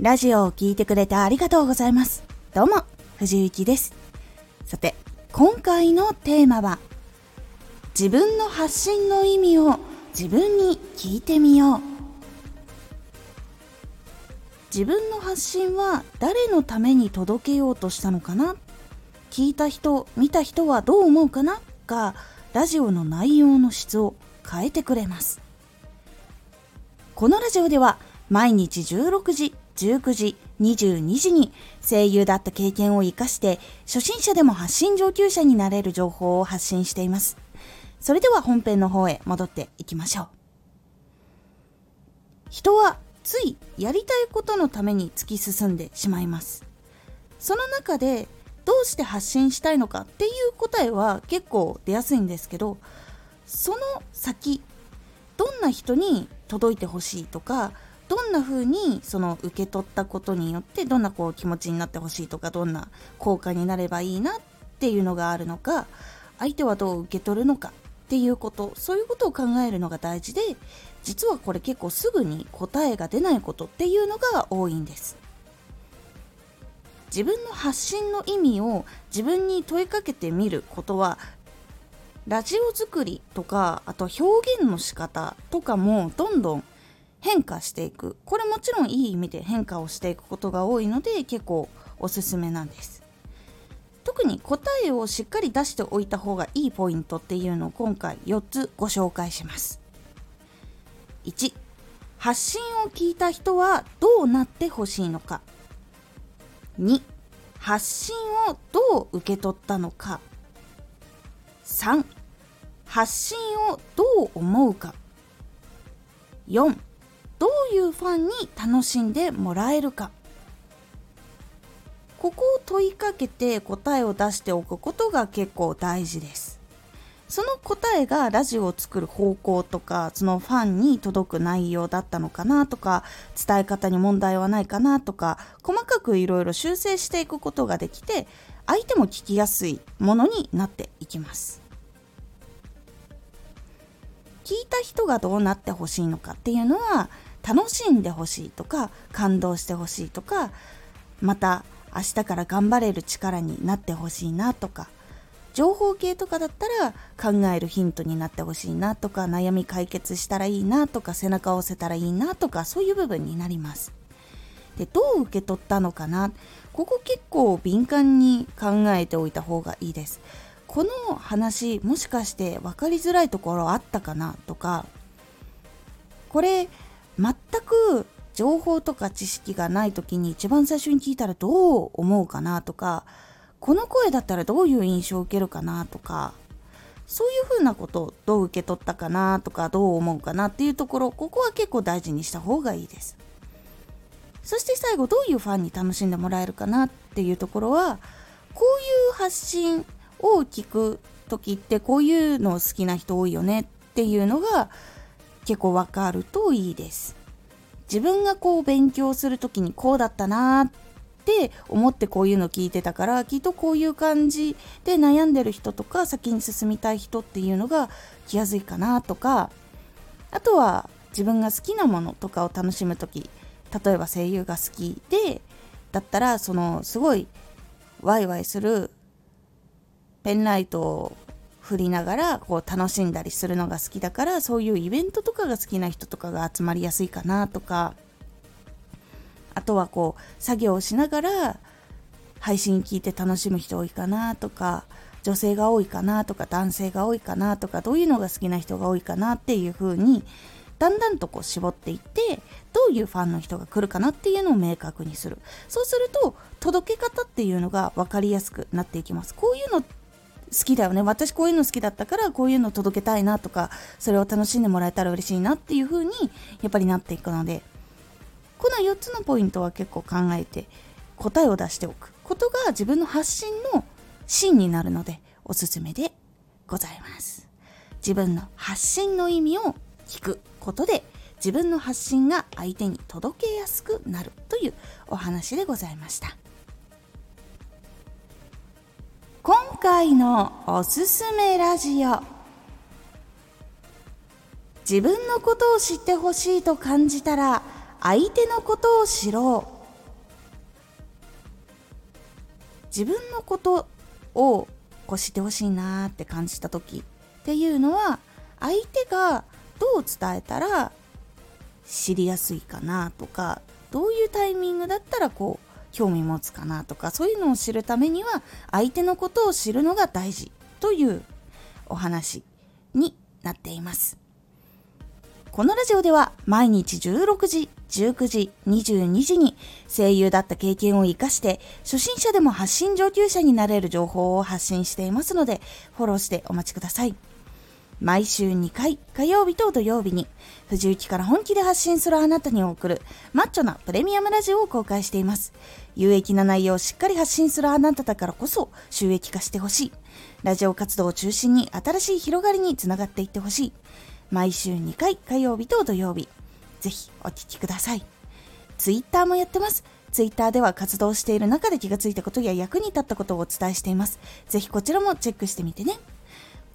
ラジオを聴いてくれてありがとうございます。どうも、藤幸です。さて、今回のテーマは、自分の発信の意味を自分に聞いてみよう。自分の発信は誰のために届けようとしたのかな？聞いた人、見た人はどう思うかな？が、ラジオの内容の質を変えてくれます。このラジオでは毎日16時、19時、22時に声優だった経験を活かして初心者でも発信上級者になれる情報を発信しています。それでは本編の方へ戻っていきましょう。人はついやりたいことのために突き進んでしまいます。その中でどうして発信したいのかっていう答えは結構出やすいんですけどその先どんな人に届いてほしいとかどんな風にその受け取ったことによってどんなこう気持ちになってほしいとかどんな効果になればいいなっていうのがあるのか相手はどう受け取るのかっていうことそういうことを考えるのが大事で実はこれ結構すぐに答えが出ないことっていうのが多いんです。自分の発信の意味を自分に問いかけてみることはラジオ作りとかあと表現の仕方とかもどんどん変化していく。これもちろんいい意味で変化をしていくことが多いので結構おすすめなんです。特に答えをしっかり出しておいた方がいいポイントっていうのを今回4つご紹介します。1発信を聞いた人はどうなってほしいのか。2発信をどう受け取ったのか。3発信をどう思うか。4ういうファンに楽しんでもらえるか。ここを問いかけて答えを出しておくことが結構大事です。その答えがラジオを作る方向とかそのファンに届く内容だったのかなとか伝え方に問題はないかなとか細かくいろいろ修正していくことができて相手も聞きやすいものになっていきます。聞いた人がどうなってほしいのかっていうのは楽しんでほしいとか感動してほしいとかまた明日から頑張れる力になってほしいなとか情報系とかだったら考えるヒントになってほしいなとか悩み解決したらいいなとか背中を押せたらいいなとかそういう部分になります。でどう受け取ったのかな？ここ結構敏感に考えておいた方がいいです。この話もしかして分かりづらいところあったかな？とかこれ全く情報とか知識がない時に一番最初に聞いたらどう思うかなとかこの声だったらどういう印象を受けるかなとかそういうふうなことをどう受け取ったかなとかどう思うかなっていうところここは結構大事にした方がいいです。そして最後どういうファンに楽しんでもらえるかなっていうところはこういう発信を聞く時ってこういうのを好きな人多いよねっていうのが結構わかるといいです。自分がこう勉強する時にこうだったなーって思ってこういうの聞いてたからきっとこういう感じで悩んでる人とか先に進みたい人っていうのが来やすいかなとかあとは自分が好きなものとかを楽しむ時例えば声優が好きでだったらそのすごいワイワイするペンライトを振りながらこう楽しんだりするのが好きだからそういうイベントとかが好きな人とかが集まりやすいかなとか。あとはこう作業をしながら配信聞いて楽しむ人多いかなとか女性が多いかなとか男性が多いかなとかどういうのが好きな人が多いかなっていう風にだんだんとこう絞っていってどういうファンの人が来るかなっていうのを明確にする。そうすると届け方っていうのが分かりやすくなっていきます。こういうの好きだよね。私こういうの好きだったからこういうの届けたいなとかそれを楽しんでもらえたら嬉しいなっていう風にやっぱりなっていくので。この4つのポイントは結構考えて答えを出しておく。ことが自分の発信の芯になるのでおすすめでございます。自分の発信の意味を聞く。ことで自分の発信が相手に届けやすくなるというお話でございました。回のおすすめラジオ。自分のことを知ってほしいと感じたら相手のことを知ろう。自分のことをこう知ってほしいなって感じた時っていうのは相手がどう伝えたら知りやすいかなとかどういうタイミングだったらこう興味持つかなとかそういうのを知るためには相手のことを知るのが大事というお話になっていますこのラジオでは毎日16時、19時、22時に声優だった経験を活かして初心者でも発信上級者になれる情報を発信していますのでフォローしてお待ちください。毎週2回、火曜日と土曜日に、藤雪から本気で発信するあなたに送る、マッチョなプレミアムラジオを公開しています。有益な内容をしっかり発信するあなただからこそ、収益化してほしい。ラジオ活動を中心に新しい広がりにつながっていってほしい。毎週2回、火曜日と土曜日。ぜひお聴きください。ツイッターもやってます。ツイッターでは活動している中で気がついたことや役に立ったことをお伝えしています。ぜひこちらもチェックしてみてね。